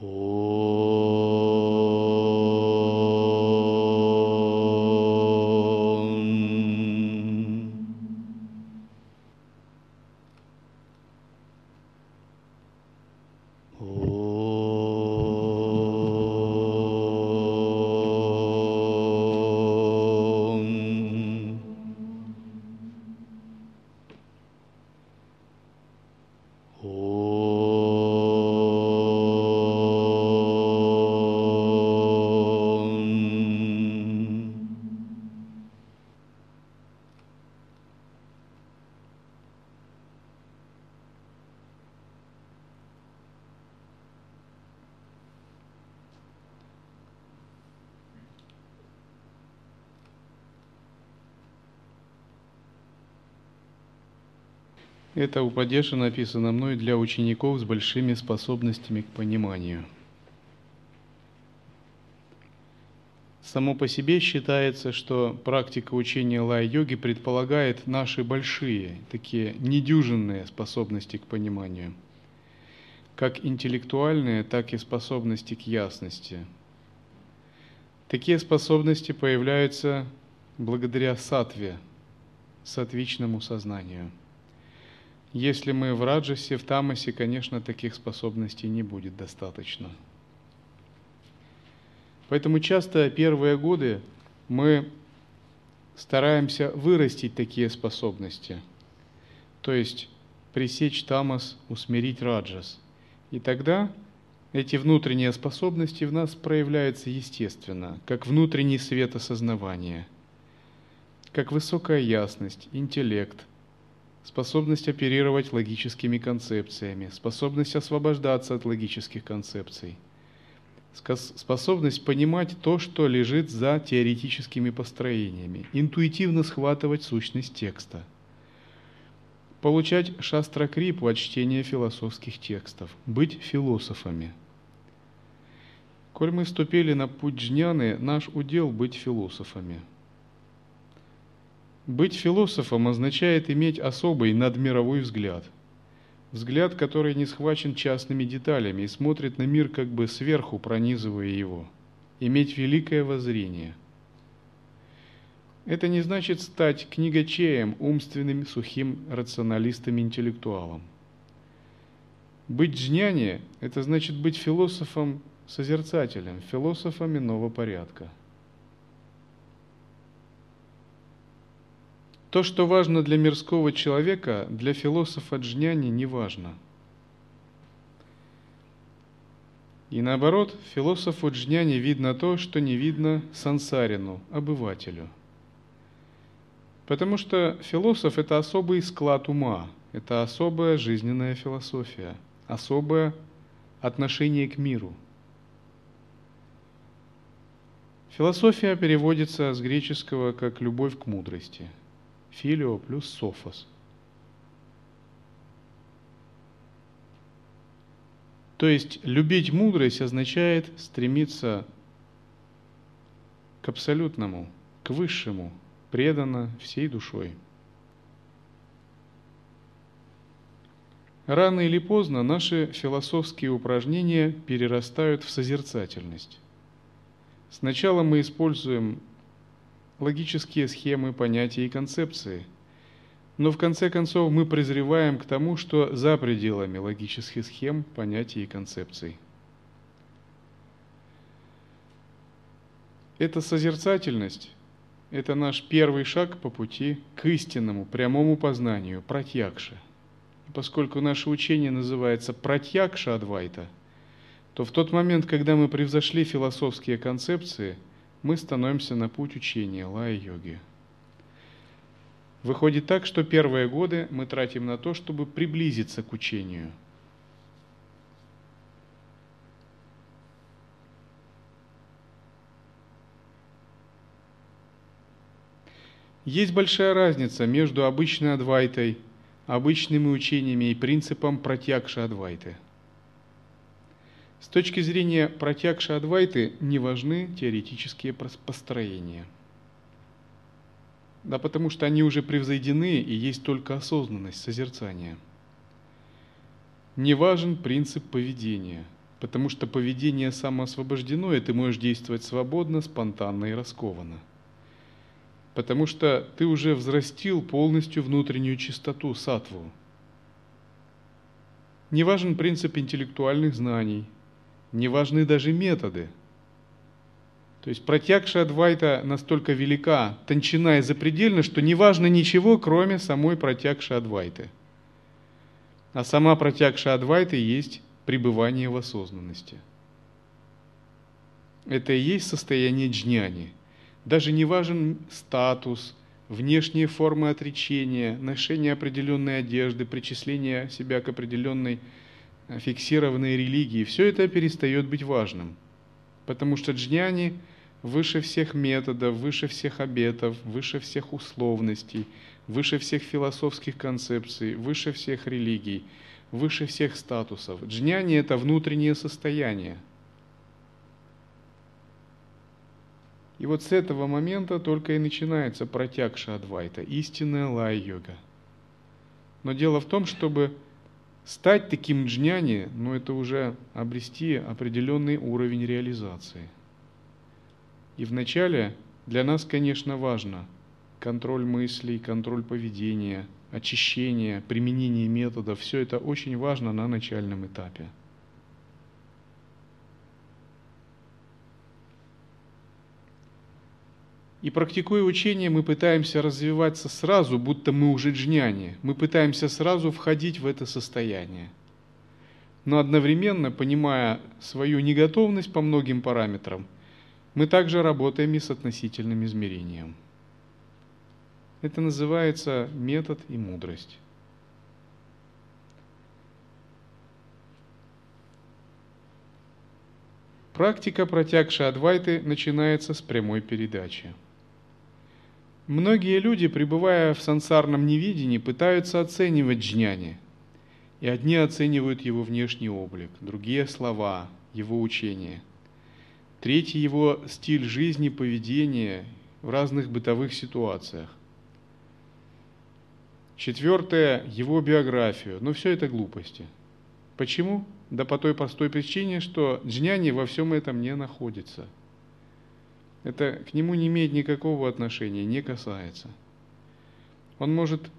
Oh. Это упадеша написано мной для учеников с большими способностями к пониманию. Само по себе считается, что практика учения лай-йоги предполагает наши большие, такие недюжинные способности к пониманию, как интеллектуальные, так и способности к ясности. Такие способности появляются благодаря сатве, сатвичному сознанию – если мы в раджасе, в тамасе, конечно, таких способностей не будет достаточно. Поэтому часто первые годы мы стараемся вырастить такие способности, то есть пресечь тамас, усмирить раджас. И тогда эти внутренние способности в нас проявляются естественно, как внутренний свет осознавания, как высокая ясность, интеллект – способность оперировать логическими концепциями, способность освобождаться от логических концепций, способность понимать то, что лежит за теоретическими построениями, интуитивно схватывать сущность текста, получать шастракрипу от чтения философских текстов, быть философами. Коль мы вступили на путь джняны, наш удел быть философами – быть философом означает иметь особый надмировой взгляд. Взгляд, который не схвачен частными деталями и смотрит на мир как бы сверху, пронизывая его. Иметь великое воззрение. Это не значит стать книгачеем, умственным, сухим рационалистом-интеллектуалом. Быть джняне – это значит быть философом-созерцателем, философом иного порядка – То, что важно для мирского человека, для философа Джняни не важно. И наоборот, философу Джняни видно то, что не видно сансарину, обывателю. Потому что философ – это особый склад ума, это особая жизненная философия, особое отношение к миру. Философия переводится с греческого как «любовь к мудрости» филио плюс софос. То есть любить мудрость означает стремиться к абсолютному, к высшему, преданно всей душой. Рано или поздно наши философские упражнения перерастают в созерцательность. Сначала мы используем логические схемы, понятия и концепции. Но в конце концов мы презреваем к тому, что за пределами логических схем, понятий и концепций. Эта созерцательность – это наш первый шаг по пути к истинному, прямому познанию, пратьякше. Поскольку наше учение называется пратьякша Адвайта, то в тот момент, когда мы превзошли философские концепции – мы становимся на путь учения лая-йоги. Выходит так, что первые годы мы тратим на то, чтобы приблизиться к учению. Есть большая разница между обычной адвайтой, обычными учениями и принципом протягша адвайты – с точки зрения протягши Адвайты не важны теоретические построения. Да потому что они уже превзойдены и есть только осознанность созерцания. Не важен принцип поведения. Потому что поведение самоосвобождено, и ты можешь действовать свободно, спонтанно и раскованно. Потому что ты уже взрастил полностью внутреннюю чистоту, сатву. Не важен принцип интеллектуальных знаний, не важны даже методы. То есть протягша Адвайта настолько велика, тончина и запредельна, что не важно ничего, кроме самой протягши Адвайты. А сама протягша Адвайты есть пребывание в осознанности. Это и есть состояние джняни. Даже не важен статус, внешние формы отречения, ношение определенной одежды, причисление себя к определенной фиксированной религии. Все это перестает быть важным. Потому что джняни выше всех методов, выше всех обетов, выше всех условностей, выше всех философских концепций, выше всех религий – выше всех статусов. Джняни – это внутреннее состояние. И вот с этого момента только и начинается протягша Адвайта, истинная лай-йога. Но дело в том, чтобы стать таким джняни, ну это уже обрести определенный уровень реализации. И вначале для нас, конечно, важно контроль мыслей, контроль поведения – очищение, применение методов, все это очень важно на начальном этапе. И практикуя учение, мы пытаемся развиваться сразу, будто мы уже джняне. Мы пытаемся сразу входить в это состояние. Но одновременно, понимая свою неготовность по многим параметрам, мы также работаем и с относительным измерением – это называется метод и мудрость. Практика протягши Адвайты начинается с прямой передачи. Многие люди, пребывая в сансарном невидении, пытаются оценивать джняни. И одни оценивают его внешний облик, другие – слова, его учения. Третий – его стиль жизни, поведение в разных бытовых ситуациях. Четвертое – его биографию. Но все это глупости. Почему? Да по той простой причине, что джняни во всем этом не находится. Это к нему не имеет никакого отношения, не касается. Он может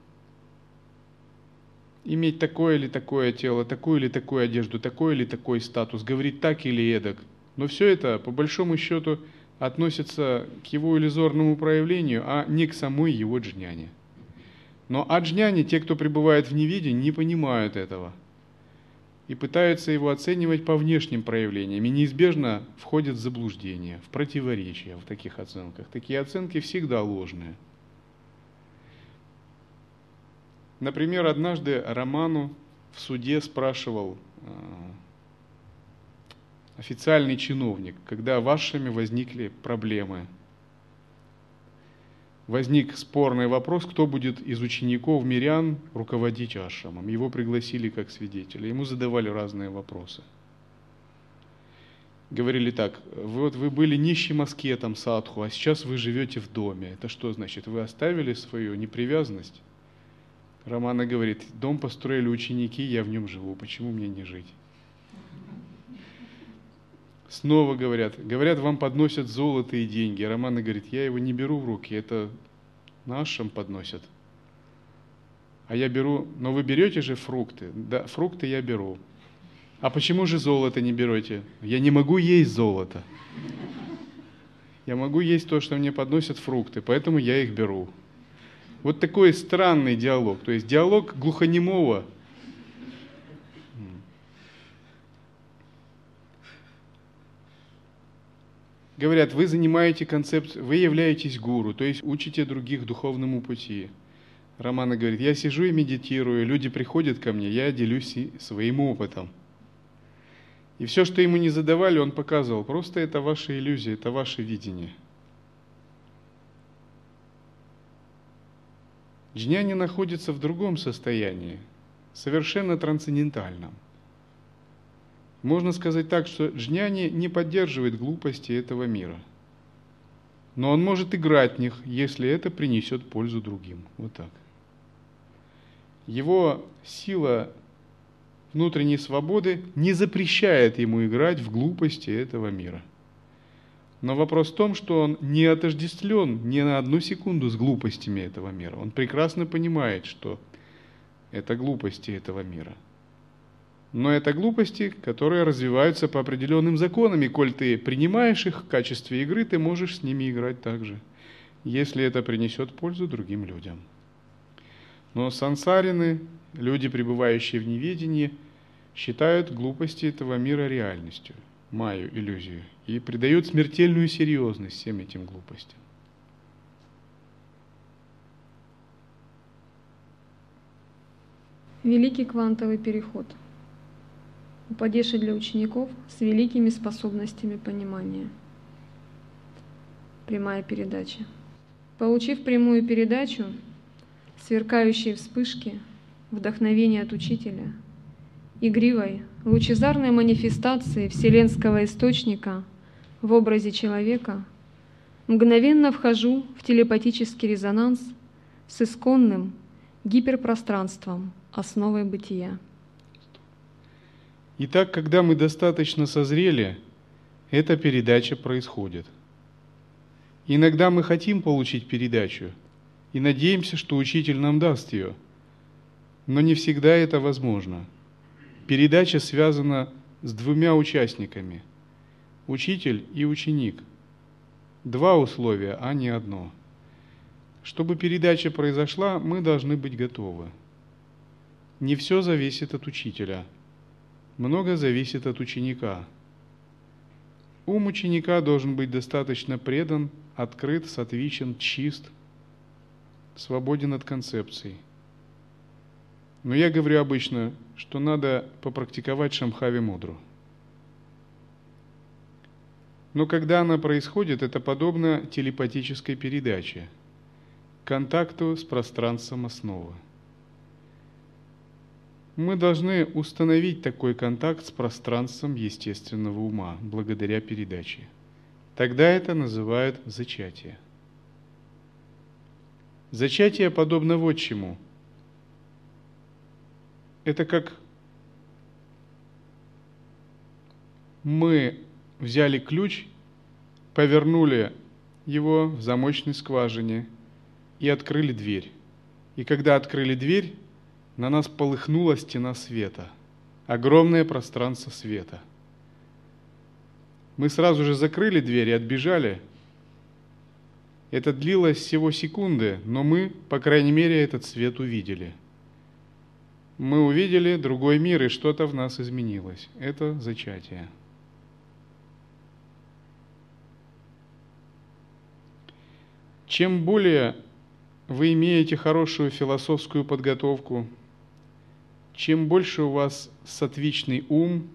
иметь такое или такое тело, такую или такую одежду, такой или такой статус, говорить так или эдак. Но все это, по большому счету, относится к его иллюзорному проявлению, а не к самой его джняне. Но аджняни, те, кто пребывает в невидении, не понимают этого и пытаются его оценивать по внешним проявлениям, и неизбежно входят в заблуждение, в противоречие в таких оценках. Такие оценки всегда ложные. Например, однажды Роману в суде спрашивал э, официальный чиновник, когда вашими возникли проблемы – возник спорный вопрос, кто будет из учеников мирян руководить ашрамом. Его пригласили как свидетеля. Ему задавали разные вопросы. Говорили так, вот вы были нищим аскетом садху, а сейчас вы живете в доме. Это что значит? Вы оставили свою непривязанность? Романа говорит, дом построили ученики, я в нем живу, почему мне не жить? Снова говорят, говорят, вам подносят золото и деньги. Романа говорит, я его не беру в руки, это нашим подносят. А я беру, но вы берете же фрукты. Да, фрукты я беру. А почему же золото не берете? Я не могу есть золото. Я могу есть то, что мне подносят фрукты, поэтому я их беру. Вот такой странный диалог. То есть диалог глухонемого говорят, вы занимаете концепцию, вы являетесь гуру, то есть учите других духовному пути. Романа говорит, я сижу и медитирую, люди приходят ко мне, я делюсь своим опытом. И все, что ему не задавали, он показывал, просто это ваша иллюзия, это ваше видение. Джняни находится в другом состоянии, совершенно трансцендентальном – можно сказать так, что Джняни не поддерживает глупости этого мира. Но он может играть в них, если это принесет пользу другим. Вот так. Его сила внутренней свободы не запрещает ему играть в глупости этого мира. Но вопрос в том, что он не отождествлен ни на одну секунду с глупостями этого мира. Он прекрасно понимает, что это глупости этого мира. Но это глупости, которые развиваются по определенным законам, и коль ты принимаешь их в качестве игры, ты можешь с ними играть также, если это принесет пользу другим людям. Но сансарины, люди, пребывающие в неведении, считают глупости этого мира реальностью, маю иллюзию, и придают смертельную серьезность всем этим глупостям. Великий квантовый переход. Упадеши для учеников с великими способностями понимания. Прямая передача. Получив прямую передачу, сверкающие вспышки, вдохновение от учителя, игривой, лучезарной манифестации вселенского источника в образе человека, мгновенно вхожу в телепатический резонанс с исконным гиперпространством, основой бытия. Итак, когда мы достаточно созрели, эта передача происходит. Иногда мы хотим получить передачу и надеемся, что учитель нам даст ее, но не всегда это возможно. Передача связана с двумя участниками – учитель и ученик. Два условия, а не одно. Чтобы передача произошла, мы должны быть готовы – не все зависит от учителя, много зависит от ученика. Ум ученика должен быть достаточно предан, открыт, сотвичен, чист, свободен от концепций. Но я говорю обычно, что надо попрактиковать Шамхави Мудру. Но когда она происходит, это подобно телепатической передаче, контакту с пространством основы мы должны установить такой контакт с пространством естественного ума благодаря передаче. Тогда это называют зачатие. Зачатие подобно вот чему. Это как мы взяли ключ, повернули его в замочной скважине и открыли дверь. И когда открыли дверь, на нас полыхнула стена света, огромное пространство света. Мы сразу же закрыли дверь и отбежали. Это длилось всего секунды, но мы, по крайней мере, этот свет увидели. Мы увидели другой мир, и что-то в нас изменилось. Это зачатие. Чем более вы имеете хорошую философскую подготовку, чем больше у вас сатвичный ум,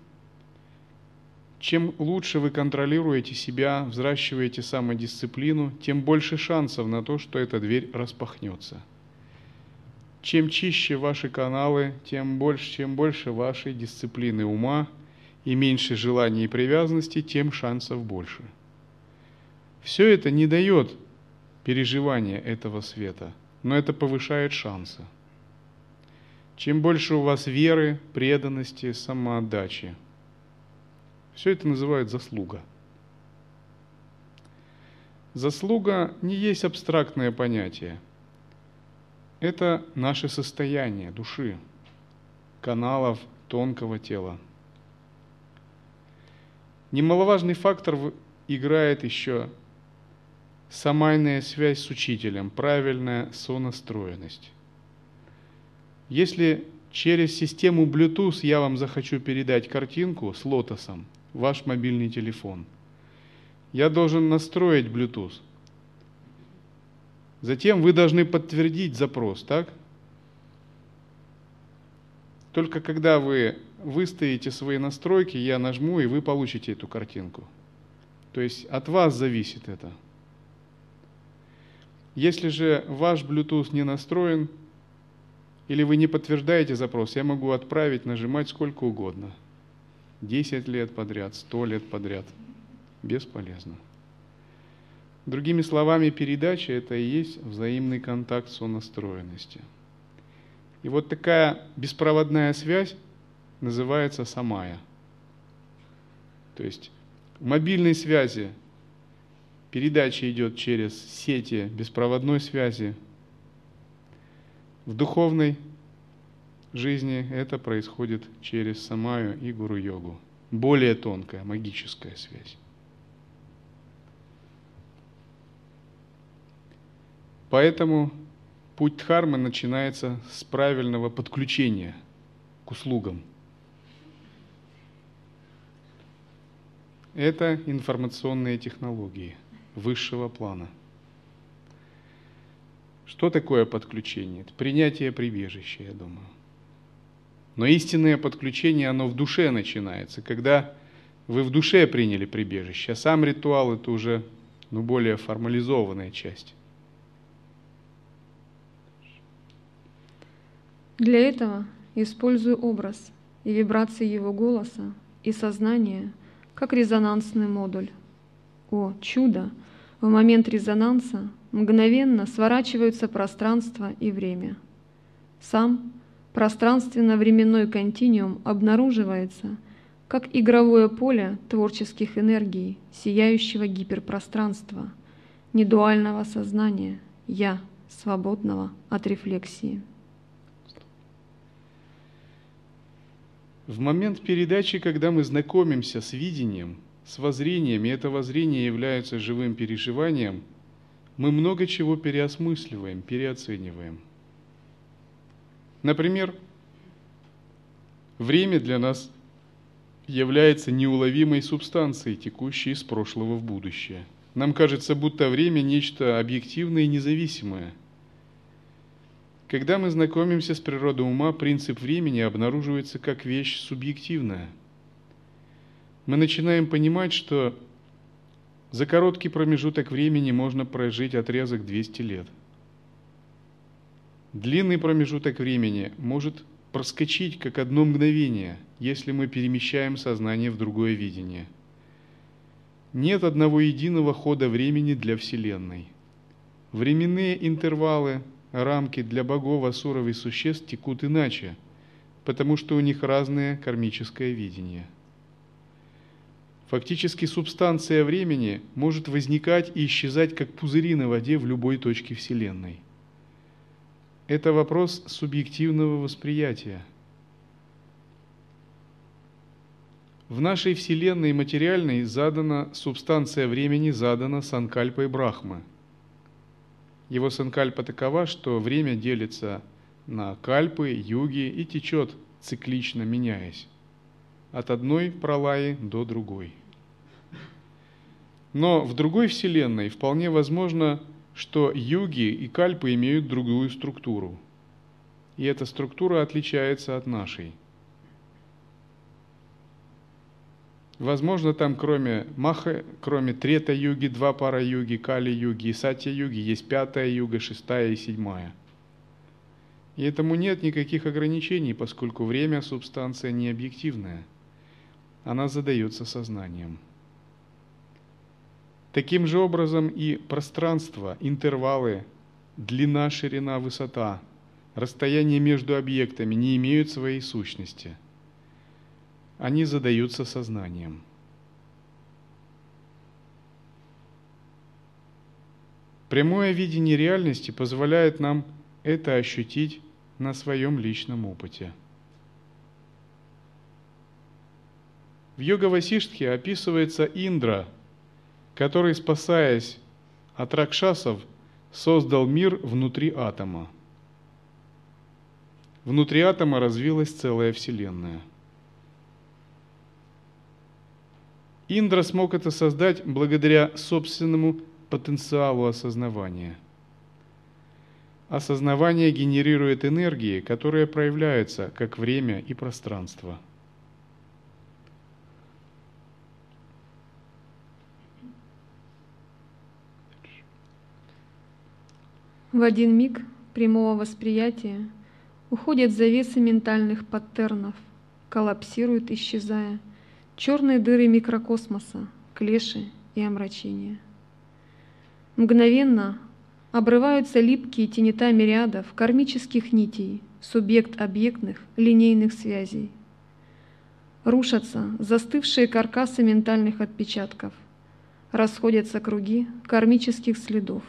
чем лучше вы контролируете себя, взращиваете самодисциплину, тем больше шансов на то, что эта дверь распахнется. Чем чище ваши каналы, тем больше, чем больше вашей дисциплины ума и меньше желаний и привязанности, тем шансов больше. Все это не дает переживания этого света, но это повышает шансы. Чем больше у вас веры, преданности, самоотдачи. Все это называют заслуга. Заслуга не есть абстрактное понятие. Это наше состояние души, каналов тонкого тела. Немаловажный фактор играет еще самайная связь с учителем, правильная сонастроенность. Если через систему Bluetooth я вам захочу передать картинку с лотосом, ваш мобильный телефон, я должен настроить Bluetooth. Затем вы должны подтвердить запрос, так? Только когда вы выставите свои настройки, я нажму, и вы получите эту картинку. То есть от вас зависит это. Если же ваш Bluetooth не настроен, или вы не подтверждаете запрос, я могу отправить, нажимать сколько угодно. 10 лет подряд, 100 лет подряд. Бесполезно. Другими словами, передача – это и есть взаимный контакт сонастроенности. И вот такая беспроводная связь называется самая. То есть в мобильной связи передача идет через сети беспроводной связи. В духовной жизни это происходит через самаю и гуру-йогу. Более тонкая, магическая связь. Поэтому путь Дхармы начинается с правильного подключения к услугам. Это информационные технологии высшего плана. Что такое подключение? Это принятие прибежища, я думаю. Но истинное подключение, оно в душе начинается, когда вы в душе приняли прибежище, а сам ритуал это уже ну, более формализованная часть. Для этого использую образ и вибрации его голоса и сознания как резонансный модуль. О, чудо! В момент резонанса мгновенно сворачиваются пространство и время. Сам пространственно-временной континуум обнаруживается как игровое поле творческих энергий, сияющего гиперпространства, недуального сознания, я, свободного от рефлексии. В момент передачи, когда мы знакомимся с видением, с воззрением, и это воззрение является живым переживанием, мы много чего переосмысливаем, переоцениваем. Например, время для нас является неуловимой субстанцией, текущей из прошлого в будущее. Нам кажется, будто время – нечто объективное и независимое – когда мы знакомимся с природой ума, принцип времени обнаруживается как вещь субъективная. Мы начинаем понимать, что за короткий промежуток времени можно прожить отрезок 200 лет. Длинный промежуток времени может проскочить как одно мгновение, если мы перемещаем сознание в другое видение. Нет одного единого хода времени для Вселенной. Временные интервалы – рамки для богов, асуров и существ текут иначе, потому что у них разное кармическое видение. Фактически субстанция времени может возникать и исчезать как пузыри на воде в любой точке Вселенной. Это вопрос субъективного восприятия. В нашей Вселенной материальной задана субстанция времени, задана Санкальпой Брахмы – его санкальпа такова, что время делится на кальпы, юги и течет циклично, меняясь от одной пролаи до другой. Но в другой вселенной вполне возможно, что юги и кальпы имеют другую структуру. И эта структура отличается от нашей – Возможно, там кроме Маха, кроме Трета-юги, два пара юги, Кали-юги и Сатья-юги, есть пятая юга, шестая и седьмая. И этому нет никаких ограничений, поскольку время – субстанция не объективная. Она задается сознанием. Таким же образом и пространство, интервалы, длина, ширина, высота, расстояние между объектами не имеют своей сущности – они задаются сознанием. Прямое видение реальности позволяет нам это ощутить на своем личном опыте. В йога Васиштхе описывается Индра, который, спасаясь от ракшасов, создал мир внутри атома. Внутри атома развилась целая вселенная – Индра смог это создать благодаря собственному потенциалу осознавания. Осознавание генерирует энергии, которые проявляются как время и пространство. В один миг прямого восприятия уходят завесы ментальных паттернов, коллапсируют, исчезая – черные дыры микрокосмоса, клеши и омрачения. Мгновенно обрываются липкие тенета мириадов кармических нитей, субъект объектных линейных связей. Рушатся застывшие каркасы ментальных отпечатков, расходятся круги кармических следов,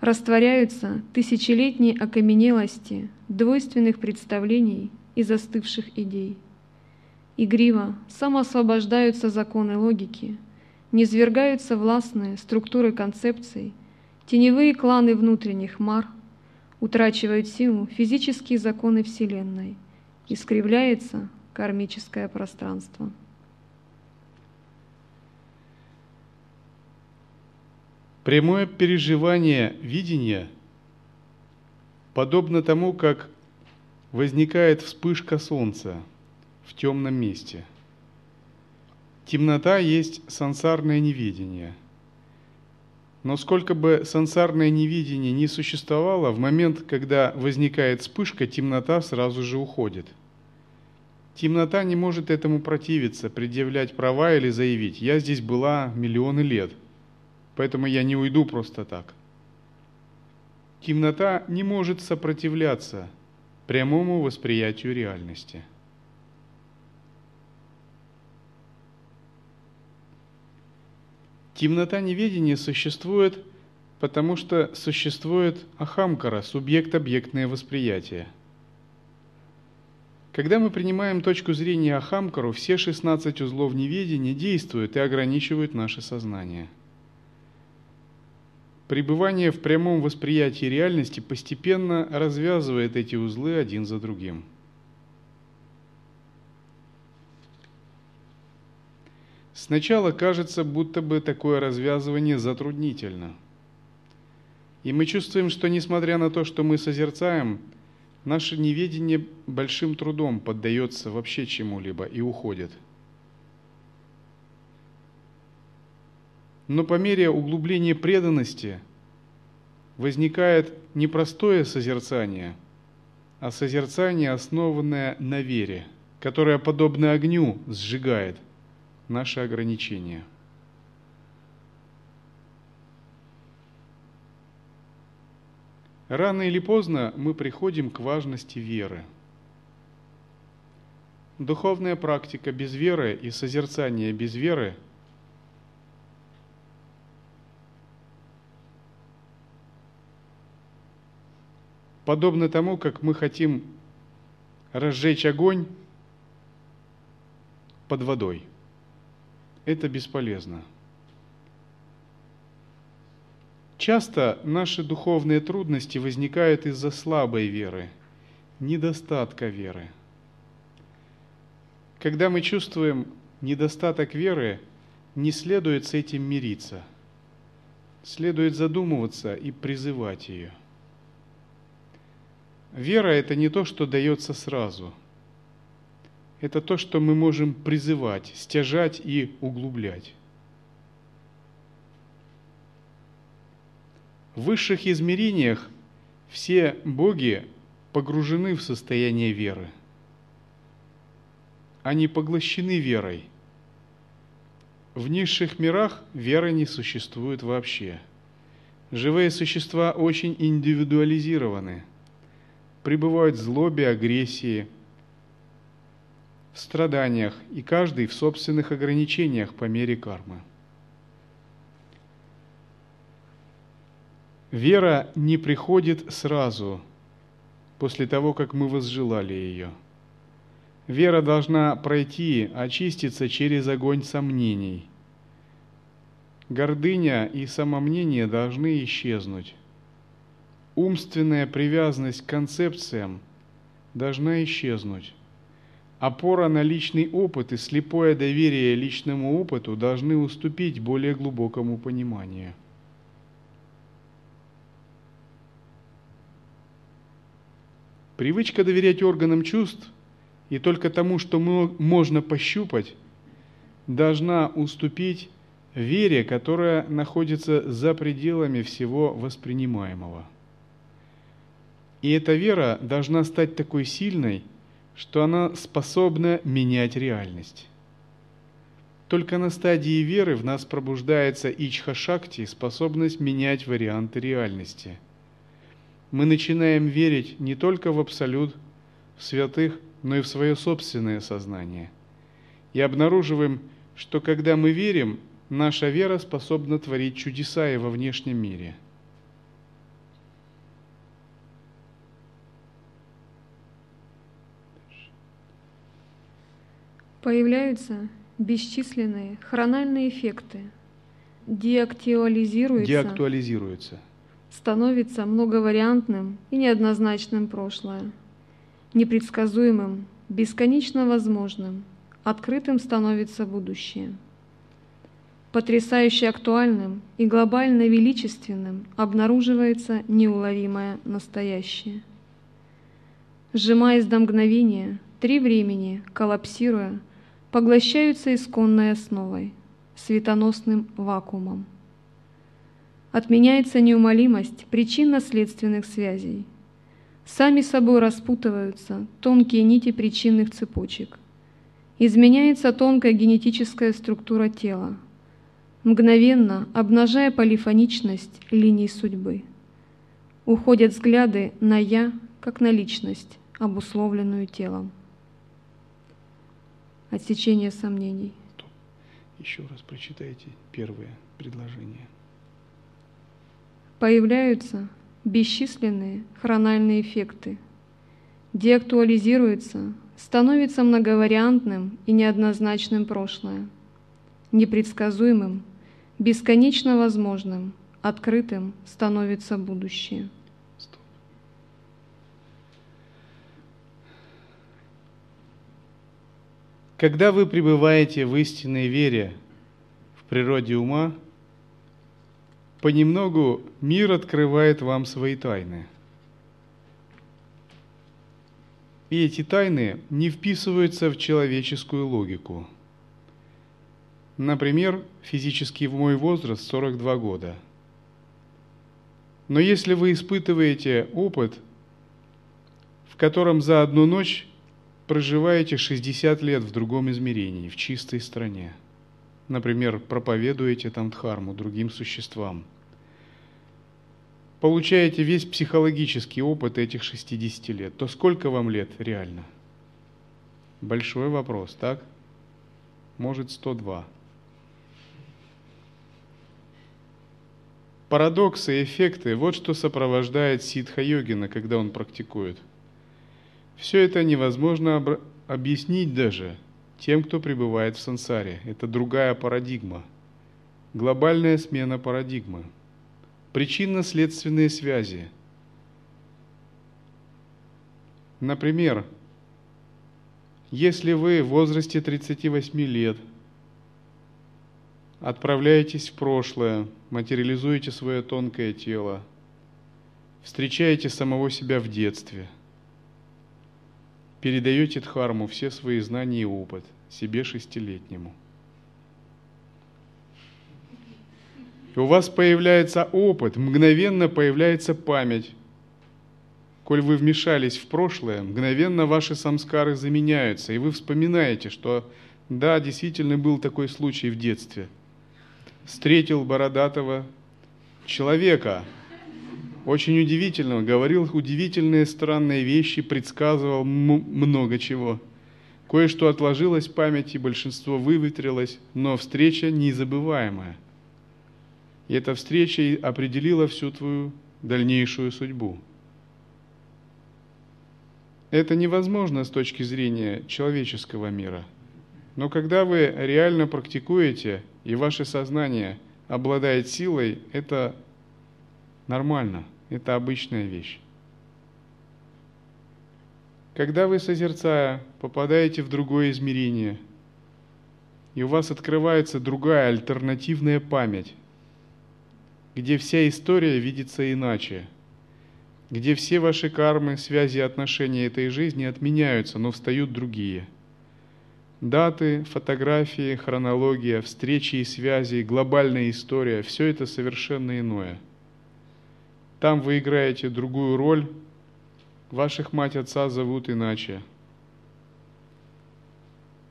растворяются тысячелетние окаменелости двойственных представлений и застывших идей. Игриво самоосвобождаются законы логики, низвергаются властные структуры концепций, теневые кланы внутренних мар, утрачивают силу физические законы Вселенной, искривляется кармическое пространство. Прямое переживание видения подобно тому, как возникает вспышка солнца в темном месте. Темнота есть сансарное неведение. Но сколько бы сансарное невидение не существовало, в момент, когда возникает вспышка, темнота сразу же уходит – Темнота не может этому противиться, предъявлять права или заявить «я здесь была миллионы лет, поэтому я не уйду просто так». Темнота не может сопротивляться прямому восприятию реальности. Темнота неведения существует, потому что существует ахамкара, субъект-объектное восприятие – когда мы принимаем точку зрения Ахамкару, все 16 узлов неведения действуют и ограничивают наше сознание. Пребывание в прямом восприятии реальности постепенно развязывает эти узлы один за другим. Сначала кажется, будто бы такое развязывание затруднительно. И мы чувствуем, что несмотря на то, что мы созерцаем – Наше неведение большим трудом поддается вообще чему-либо и уходит. Но по мере углубления преданности возникает не простое созерцание, а созерцание, основанное на вере, которое, подобно огню, сжигает наши ограничения – Рано или поздно мы приходим к важности веры. Духовная практика без веры и созерцание без веры подобно тому, как мы хотим разжечь огонь под водой. Это бесполезно. Часто наши духовные трудности возникают из-за слабой веры, недостатка веры. Когда мы чувствуем недостаток веры, не следует с этим мириться. Следует задумываться и призывать ее. Вера – это не то, что дается сразу. Это то, что мы можем призывать, стяжать и углублять. В высших измерениях все боги погружены в состояние веры. Они поглощены верой. В низших мирах веры не существует вообще. Живые существа очень индивидуализированы, пребывают в злобе, агрессии, в страданиях, и каждый в собственных ограничениях по мере кармы. Вера не приходит сразу, после того, как мы возжелали ее. Вера должна пройти, очиститься через огонь сомнений. Гордыня и самомнение должны исчезнуть. Умственная привязанность к концепциям должна исчезнуть. Опора на личный опыт и слепое доверие личному опыту должны уступить более глубокому пониманию. Привычка доверять органам чувств и только тому, что можно пощупать, должна уступить вере, которая находится за пределами всего воспринимаемого. И эта вера должна стать такой сильной, что она способна менять реальность. Только на стадии веры в нас пробуждается ичха-шакти, способность менять варианты реальности – мы начинаем верить не только в абсолют, в святых, но и в свое собственное сознание. и обнаруживаем, что когда мы верим, наша вера способна творить чудеса и во внешнем мире. Появляются бесчисленные хрональные эффекты, деактуализируются, Деактуализируется. становится многовариантным и неоднозначным прошлое, непредсказуемым, бесконечно возможным, открытым становится будущее. Потрясающе актуальным и глобально величественным обнаруживается неуловимое настоящее. Сжимаясь до мгновения, три времени, коллапсируя, поглощаются исконной основой, светоносным вакуумом. Отменяется неумолимость причинно-следственных связей. Сами собой распутываются тонкие нити причинных цепочек. Изменяется тонкая генетическая структура тела, мгновенно обнажая полифоничность линий судьбы. Уходят взгляды на «я», как на личность, обусловленную телом. Отсечение сомнений. Еще раз прочитайте первое предложение. Появляются бесчисленные хрональные эффекты. Деактуализируется, становится многовариантным и неоднозначным прошлое, непредсказуемым, бесконечно возможным, открытым становится будущее. Стоп. Когда вы пребываете в истинной вере в природе ума, понемногу мир открывает вам свои тайны. И эти тайны не вписываются в человеческую логику. Например, физический мой возраст 42 года. Но если вы испытываете опыт, в котором за одну ночь проживаете 60 лет в другом измерении, в чистой стране, например, проповедуете там дхарму другим существам, получаете весь психологический опыт этих 60 лет, то сколько вам лет реально? Большой вопрос, так? Может, 102. Парадоксы и эффекты – вот что сопровождает ситха-йогина, когда он практикует. Все это невозможно об- объяснить даже тем, кто пребывает в сансаре. Это другая парадигма. Глобальная смена парадигмы. Причинно-следственные связи. Например, если вы в возрасте 38 лет отправляетесь в прошлое, материализуете свое тонкое тело, встречаете самого себя в детстве, передаете Дхарму все свои знания и опыт себе шестилетнему. И у вас появляется опыт, мгновенно появляется память. Коль вы вмешались в прошлое, мгновенно ваши самскары заменяются, и вы вспоминаете, что да, действительно был такой случай в детстве. Встретил бородатого человека, очень удивительного, говорил удивительные странные вещи, предсказывал много чего. Кое-что отложилось в памяти, большинство выветрилось, но встреча незабываемая. И эта встреча определила всю твою дальнейшую судьбу. Это невозможно с точки зрения человеческого мира. Но когда вы реально практикуете, и ваше сознание обладает силой, это нормально, это обычная вещь. Когда вы, созерцая, попадаете в другое измерение, и у вас открывается другая альтернативная память, где вся история видится иначе, где все ваши кармы, связи отношения этой жизни отменяются, но встают другие. Даты, фотографии, хронология, встречи и связи, глобальная история – все это совершенно иное. Там вы играете другую роль, ваших мать отца зовут иначе.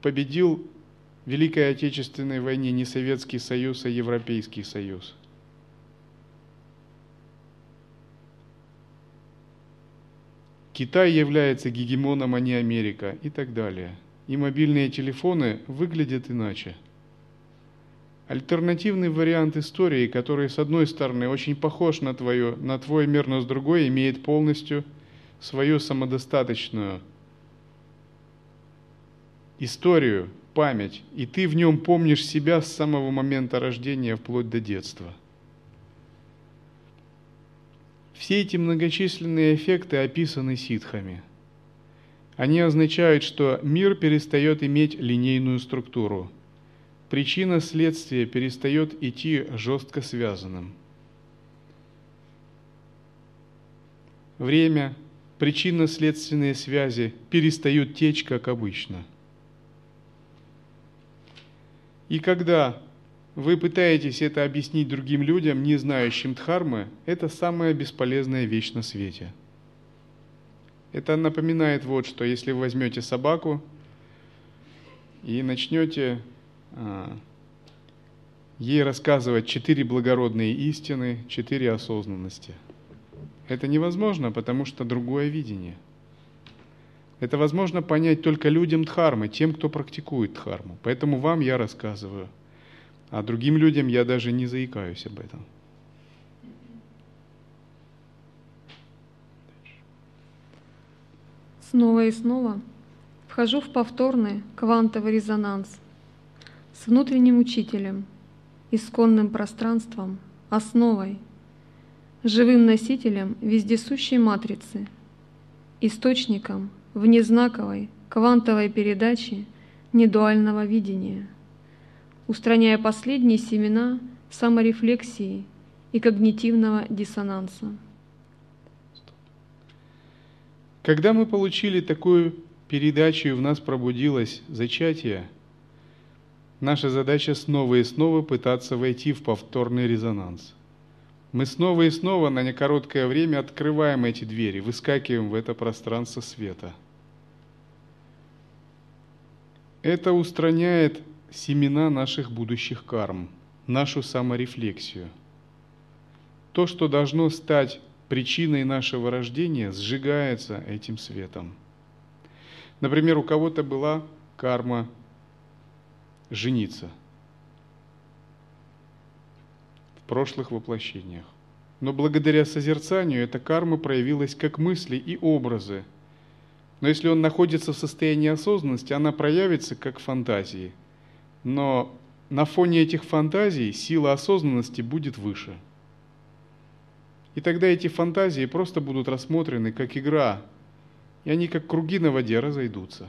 Победил в Великой Отечественной войне не Советский Союз, а Европейский Союз – Китай является гегемоном, а не Америка и так далее. и мобильные телефоны выглядят иначе. Альтернативный вариант истории, который с одной стороны очень похож на, твое, на твой мир, но с другой имеет полностью свою самодостаточную историю, память, и ты в нем помнишь себя с самого момента рождения вплоть до детства. Все эти многочисленные эффекты описаны ситхами. Они означают, что мир перестает иметь линейную структуру. Причина следствия перестает идти жестко связанным. Время, причинно-следственные связи перестают течь, как обычно – и когда вы пытаетесь это объяснить другим людям, не знающим Дхармы, это самая бесполезная вещь на свете. Это напоминает вот что, если вы возьмете собаку и начнете ей рассказывать четыре благородные истины, четыре осознанности. Это невозможно, потому что другое видение – это возможно понять только людям Дхармы, тем, кто практикует Дхарму. Поэтому вам я рассказываю. А другим людям я даже не заикаюсь об этом. Снова и снова вхожу в повторный квантовый резонанс с внутренним учителем, исконным пространством, основой, живым носителем вездесущей матрицы, источником внезнаковой квантовой передачи недуального видения, устраняя последние семена саморефлексии и когнитивного диссонанса. Когда мы получили такую передачу и в нас пробудилось зачатие, наша задача снова и снова пытаться войти в повторный резонанс. Мы снова и снова на некороткое время открываем эти двери, выскакиваем в это пространство света – это устраняет семена наших будущих карм, нашу саморефлексию. То, что должно стать причиной нашего рождения, сжигается этим светом. Например, у кого-то была карма жениться в прошлых воплощениях. Но благодаря созерцанию эта карма проявилась как мысли и образы – но если он находится в состоянии осознанности, она проявится как фантазии. Но на фоне этих фантазий сила осознанности будет выше. И тогда эти фантазии просто будут рассмотрены как игра, и они как круги на воде разойдутся.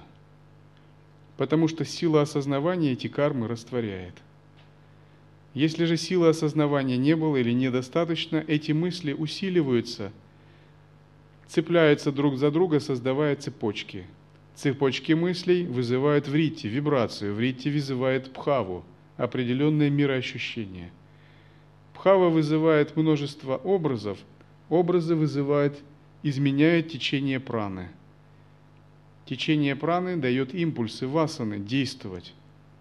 Потому что сила осознавания эти кармы растворяет. Если же силы осознавания не было или недостаточно, эти мысли усиливаются – цепляются друг за друга, создавая цепочки. Цепочки мыслей вызывают вритти, вибрацию. Вритти вызывает пхаву, определенное мироощущение. Пхава вызывает множество образов, образы вызывают, изменяют течение праны. Течение праны дает импульсы васаны действовать.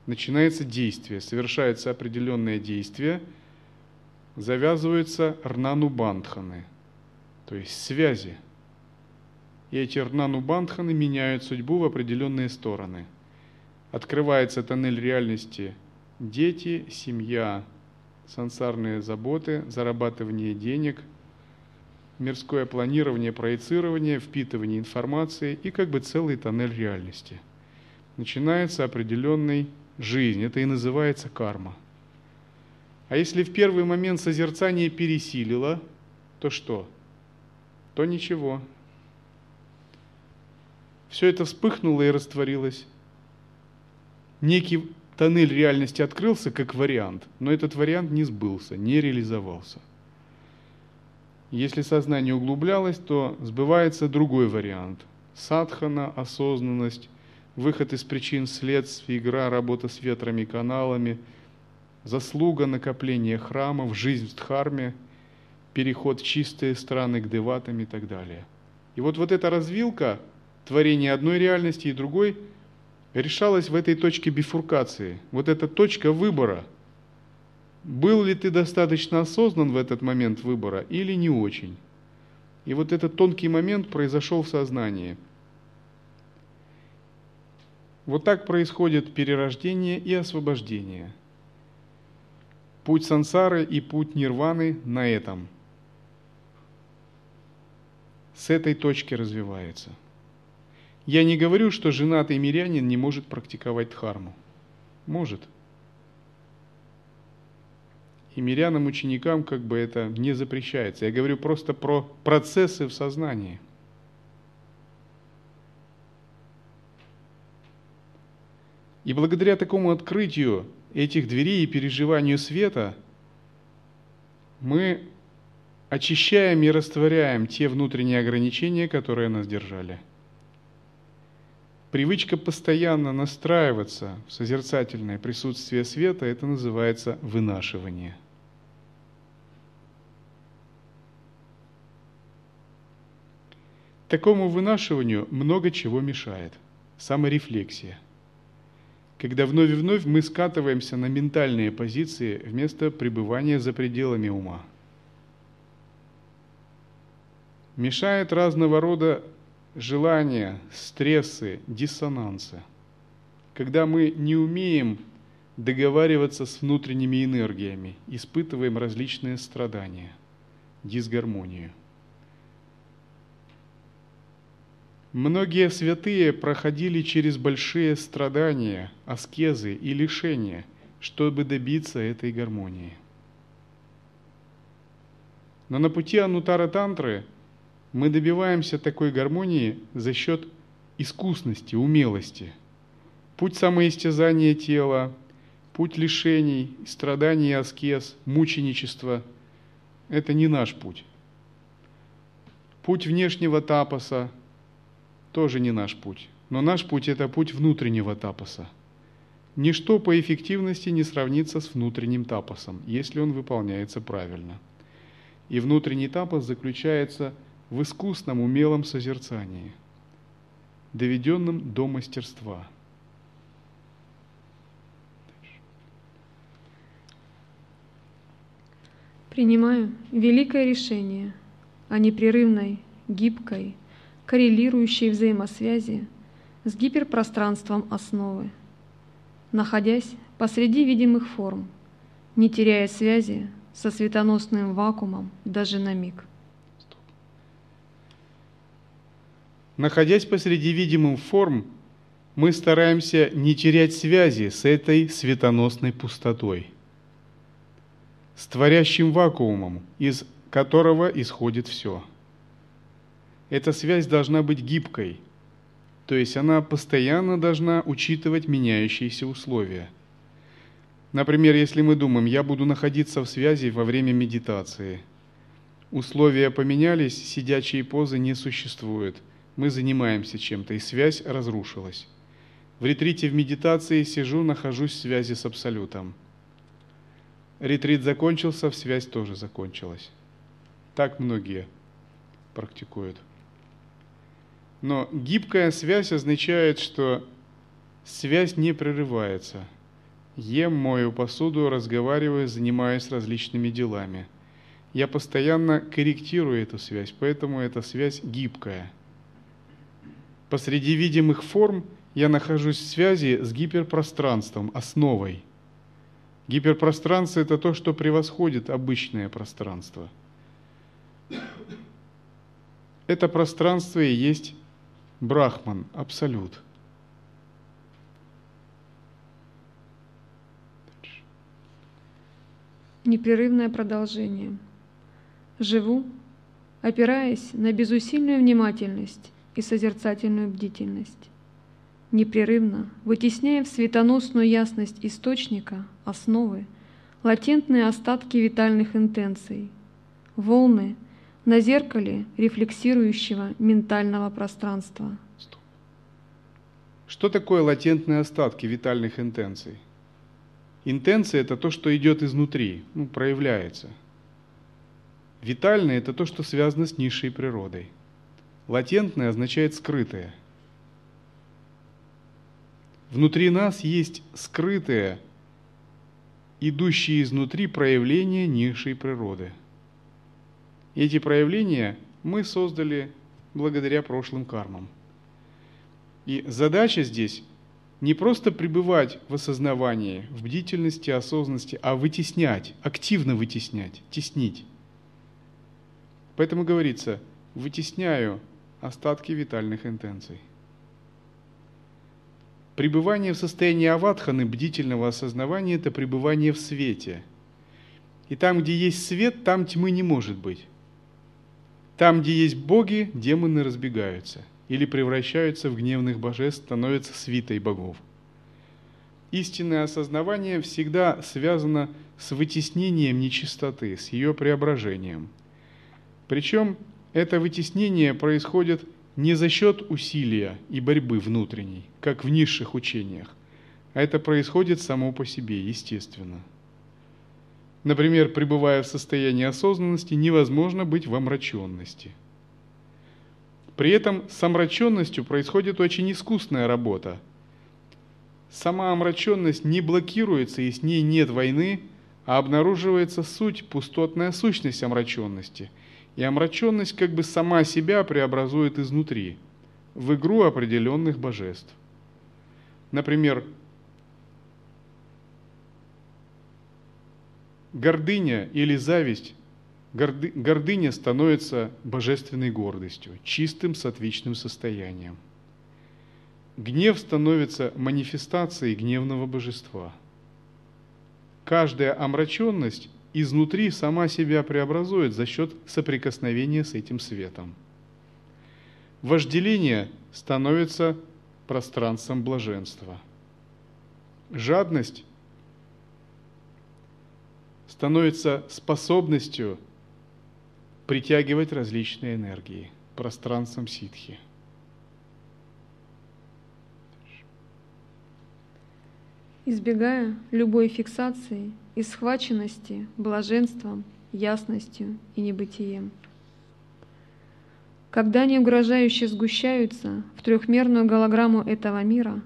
Начинается действие, совершается определенное действие, завязываются рнанубандханы, то есть связи – и эти рнану-бандханы меняют судьбу в определенные стороны. Открывается тоннель реальности дети, семья, сансарные заботы, зарабатывание денег, мирское планирование, проецирование, впитывание информации и как бы целый тоннель реальности. Начинается определенный жизнь, это и называется карма. А если в первый момент созерцание пересилило, то что? То ничего, все это вспыхнуло и растворилось. Некий тоннель реальности открылся как вариант, но этот вариант не сбылся, не реализовался. Если сознание углублялось, то сбывается другой вариант. Садхана, осознанность, выход из причин следствий, игра, работа с ветрами, каналами, заслуга накопления храмов, жизнь в Дхарме, переход в чистые страны к деватам и так далее. И вот, вот эта развилка – творение одной реальности и другой решалось в этой точке бифуркации. Вот эта точка выбора. Был ли ты достаточно осознан в этот момент выбора или не очень? И вот этот тонкий момент произошел в сознании. Вот так происходит перерождение и освобождение. Путь сансары и путь нирваны на этом. С этой точки развивается. Я не говорю, что женатый мирянин не может практиковать дхарму. Может – и мирянам, ученикам как бы это не запрещается. Я говорю просто про процессы в сознании. И благодаря такому открытию этих дверей и переживанию света мы очищаем и растворяем те внутренние ограничения, которые нас держали. Привычка постоянно настраиваться в созерцательное присутствие света, это называется вынашивание – Такому вынашиванию много чего мешает. Саморефлексия. Когда вновь и вновь мы скатываемся на ментальные позиции вместо пребывания за пределами ума. Мешает разного рода желания, стрессы, диссонансы. Когда мы не умеем договариваться с внутренними энергиями, испытываем различные страдания, дисгармонию – Многие святые проходили через большие страдания, аскезы и лишения, чтобы добиться этой гармонии. Но на пути Анутара Тантры мы добиваемся такой гармонии за счет искусности, умелости. Путь самоистязания тела, путь лишений, страданий аскез, мученичества – это не наш путь. Путь внешнего тапоса – тоже не наш путь. Но наш путь – это путь внутреннего тапоса. Ничто по эффективности не сравнится с внутренним тапосом, если он выполняется правильно. И внутренний тапос заключается в искусном, умелом созерцании, доведенном до мастерства. Принимаю великое решение о непрерывной, гибкой, коррелирующие взаимосвязи с гиперпространством основы, находясь посреди видимых форм, не теряя связи со светоносным вакуумом даже на миг. Находясь посреди видимых форм, мы стараемся не терять связи с этой светоносной пустотой, с творящим вакуумом, из которого исходит все – эта связь должна быть гибкой, то есть она постоянно должна учитывать меняющиеся условия. Например, если мы думаем, я буду находиться в связи во время медитации, условия поменялись, сидячие позы не существуют, мы занимаемся чем-то, и связь разрушилась. В ретрите в медитации сижу, нахожусь в связи с Абсолютом. Ретрит закончился, связь тоже закончилась. Так многие практикуют. Но гибкая связь означает, что связь не прерывается. Ем, мою посуду, разговариваю, занимаюсь различными делами. Я постоянно корректирую эту связь, поэтому эта связь гибкая. Посреди видимых форм я нахожусь в связи с гиперпространством, основой. Гиперпространство – это то, что превосходит обычное пространство. Это пространство и есть Брахман, Абсолют. Непрерывное продолжение. Живу, опираясь на безусильную внимательность и созерцательную бдительность. Непрерывно, вытесняя в светоносную ясность источника, основы, латентные остатки витальных интенций, волны – на зеркале рефлексирующего ментального пространства. Что такое латентные остатки витальных интенций? Интенция – это то, что идет изнутри, ну, проявляется. Витальное – это то, что связано с низшей природой. Латентное означает скрытое. Внутри нас есть скрытое, идущее изнутри проявление низшей природы – эти проявления мы создали благодаря прошлым кармам. И задача здесь не просто пребывать в осознавании, в бдительности, осознанности, а вытеснять, активно вытеснять, теснить. Поэтому говорится, вытесняю остатки витальных интенций. Пребывание в состоянии аватханы, бдительного осознавания, это пребывание в свете. И там, где есть свет, там тьмы не может быть. Там, где есть боги, демоны разбегаются или превращаются в гневных божеств, становятся свитой богов. Истинное осознавание всегда связано с вытеснением нечистоты, с ее преображением. Причем это вытеснение происходит не за счет усилия и борьбы внутренней, как в низших учениях, а это происходит само по себе, естественно. Например, пребывая в состоянии осознанности, невозможно быть в омраченности. При этом с омраченностью происходит очень искусная работа. Сама омраченность не блокируется, и с ней нет войны, а обнаруживается суть, пустотная сущность омраченности – и омраченность как бы сама себя преобразует изнутри, в игру определенных божеств. Например, гордыня или зависть, горды, гордыня становится божественной гордостью, чистым сатвичным состоянием. Гнев становится манифестацией гневного божества. Каждая омраченность изнутри сама себя преобразует за счет соприкосновения с этим светом. Вожделение становится пространством блаженства. Жадность становится способностью притягивать различные энергии, пространством ситхи. Избегая любой фиксации и схваченности блаженством, ясностью и небытием. Когда они угрожающе сгущаются в трехмерную голограмму этого мира,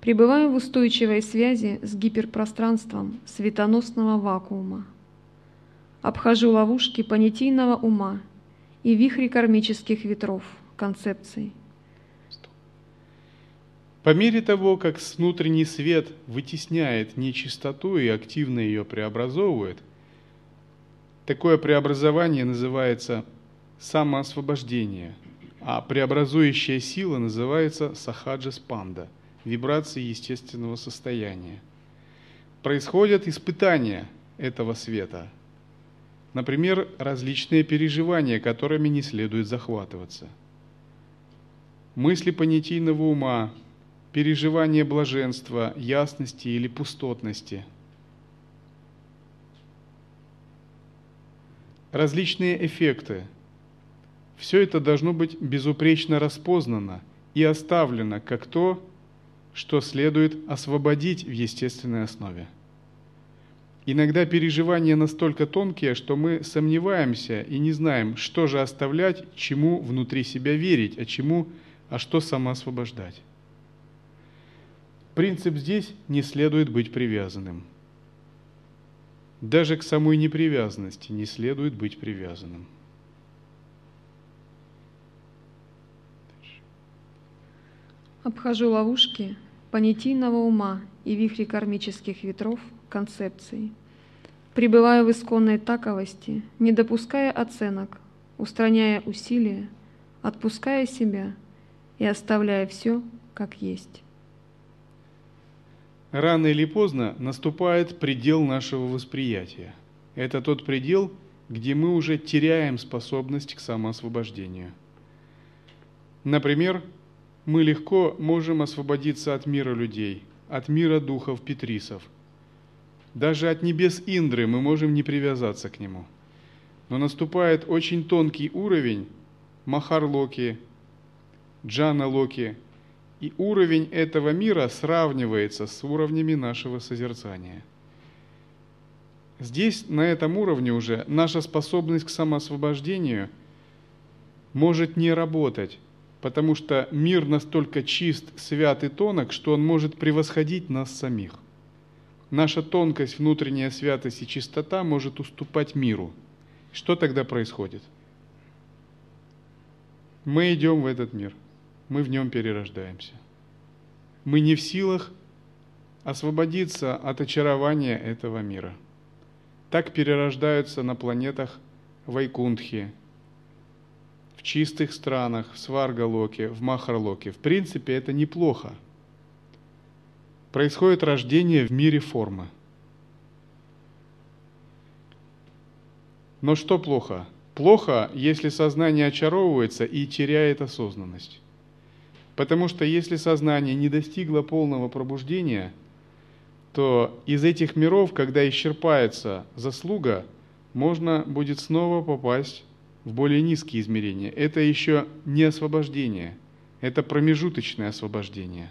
пребываю в устойчивой связи с гиперпространством светоносного вакуума. Обхожу ловушки понятийного ума и вихри кармических ветров, концепций – по мере того, как внутренний свет вытесняет нечистоту и активно ее преобразовывает, такое преобразование называется самоосвобождение, а преобразующая сила называется сахаджа спанда, вибрации естественного состояния. Происходят испытания этого света, например, различные переживания, которыми не следует захватываться. Мысли понятийного ума, переживание блаженства, ясности или пустотности. Различные эффекты. Все это должно быть безупречно распознано и оставлено как то, что следует освободить в естественной основе. Иногда переживания настолько тонкие, что мы сомневаемся и не знаем, что же оставлять, чему внутри себя верить, а чему, а что самоосвобождать. Принцип здесь не следует быть привязанным. Даже к самой непривязанности не следует быть привязанным. Обхожу ловушки понятийного ума и вихри кармических ветров концепций. Пребываю в исконной таковости, не допуская оценок, устраняя усилия, отпуская себя и оставляя все как есть рано или поздно наступает предел нашего восприятия. Это тот предел, где мы уже теряем способность к самоосвобождению. Например, мы легко можем освободиться от мира людей, от мира духов Петрисов. Даже от небес Индры мы можем не привязаться к нему. Но наступает очень тонкий уровень Махарлоки, Джана Локи – и уровень этого мира сравнивается с уровнями нашего созерцания. Здесь, на этом уровне уже, наша способность к самоосвобождению может не работать, потому что мир настолько чист, свят и тонок, что он может превосходить нас самих. Наша тонкость, внутренняя святость и чистота может уступать миру. Что тогда происходит? Мы идем в этот мир – мы в нем перерождаемся. мы не в силах освободиться от очарования этого мира. Так перерождаются на планетах Вайкунтхи, в чистых странах, в Сваргалоке, в Махарлоке. В принципе, это неплохо. Происходит рождение в мире формы. Но что плохо? Плохо, если сознание очаровывается и теряет осознанность. Потому что если сознание не достигло полного пробуждения – то из этих миров, когда исчерпается заслуга, можно будет снова попасть более низкие измерения. Это еще не освобождение, это промежуточное освобождение.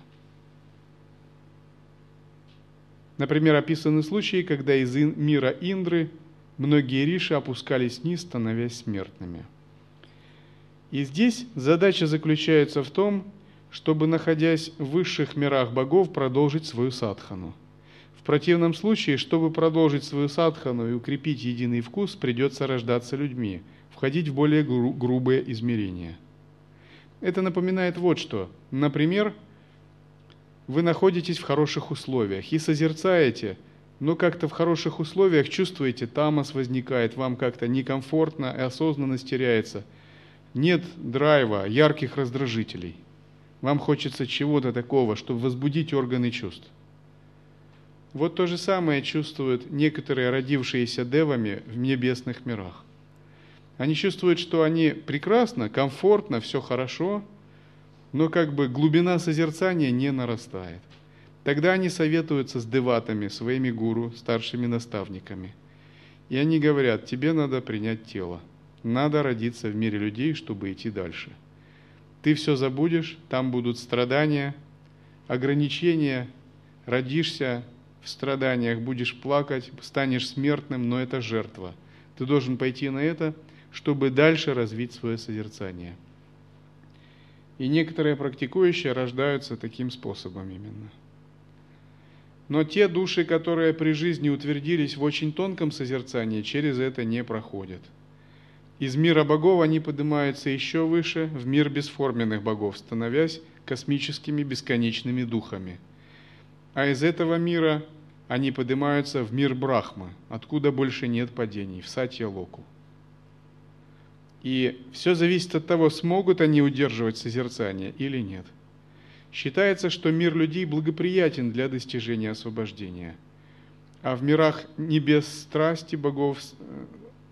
Например, описаны случаи, когда из мира Индры многие риши опускались вниз, становясь смертными. И здесь задача заключается в том, чтобы, находясь в высших мирах богов, продолжить свою садхану – противном случае, чтобы продолжить свою садхану и укрепить единый вкус, придется рождаться людьми, входить в более гру- грубые измерения. Это напоминает вот что. Например, вы находитесь в хороших условиях и созерцаете, но как-то в хороших условиях чувствуете, тамос возникает, вам как-то некомфортно, и осознанность теряется. Нет драйва, ярких раздражителей. Вам хочется чего-то такого, чтобы возбудить органы чувств. Вот то же самое чувствуют некоторые родившиеся девами в небесных мирах. Они чувствуют, что они прекрасно, комфортно, все хорошо, но как бы глубина созерцания не нарастает. Тогда они советуются с деватами, своими гуру, старшими наставниками. И они говорят, тебе надо принять тело, надо родиться в мире людей, чтобы идти дальше. Ты все забудешь, там будут страдания, ограничения, родишься, в страданиях будешь плакать, станешь смертным, но это жертва. Ты должен пойти на это, чтобы дальше развить свое созерцание. И некоторые практикующие рождаются таким способом именно. Но те души, которые при жизни утвердились в очень тонком созерцании, через это не проходят. Из мира богов они поднимаются еще выше, в мир бесформенных богов, становясь космическими бесконечными духами. А из этого мира они поднимаются в мир Брахмы, откуда больше нет падений, в Сатья-Локу. И все зависит от того, смогут они удерживать созерцание или нет. Считается, что мир людей благоприятен для достижения освобождения. А в мирах небес страсти богов,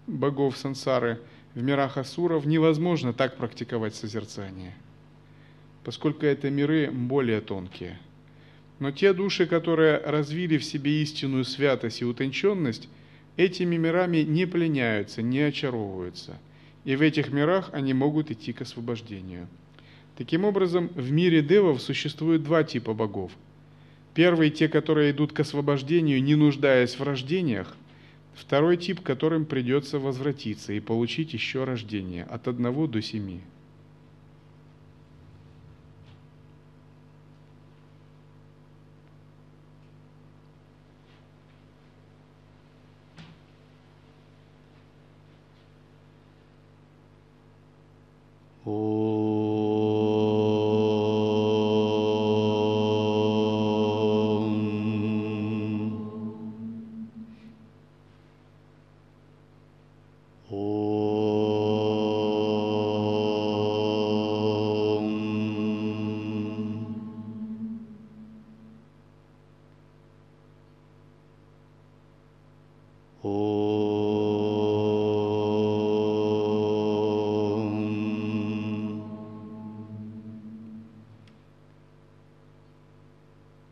богов сансары, в мирах асуров невозможно так практиковать созерцание, поскольку это миры более тонкие – но те души, которые развили в себе истинную святость и утонченность, этими мирами не пленяются, не очаровываются. И в этих мирах они могут идти к освобождению. Таким образом, в мире девов существует два типа богов. Первый – те, которые идут к освобождению, не нуждаясь в рождениях. Второй тип, которым придется возвратиться и получить еще рождение от одного до семи.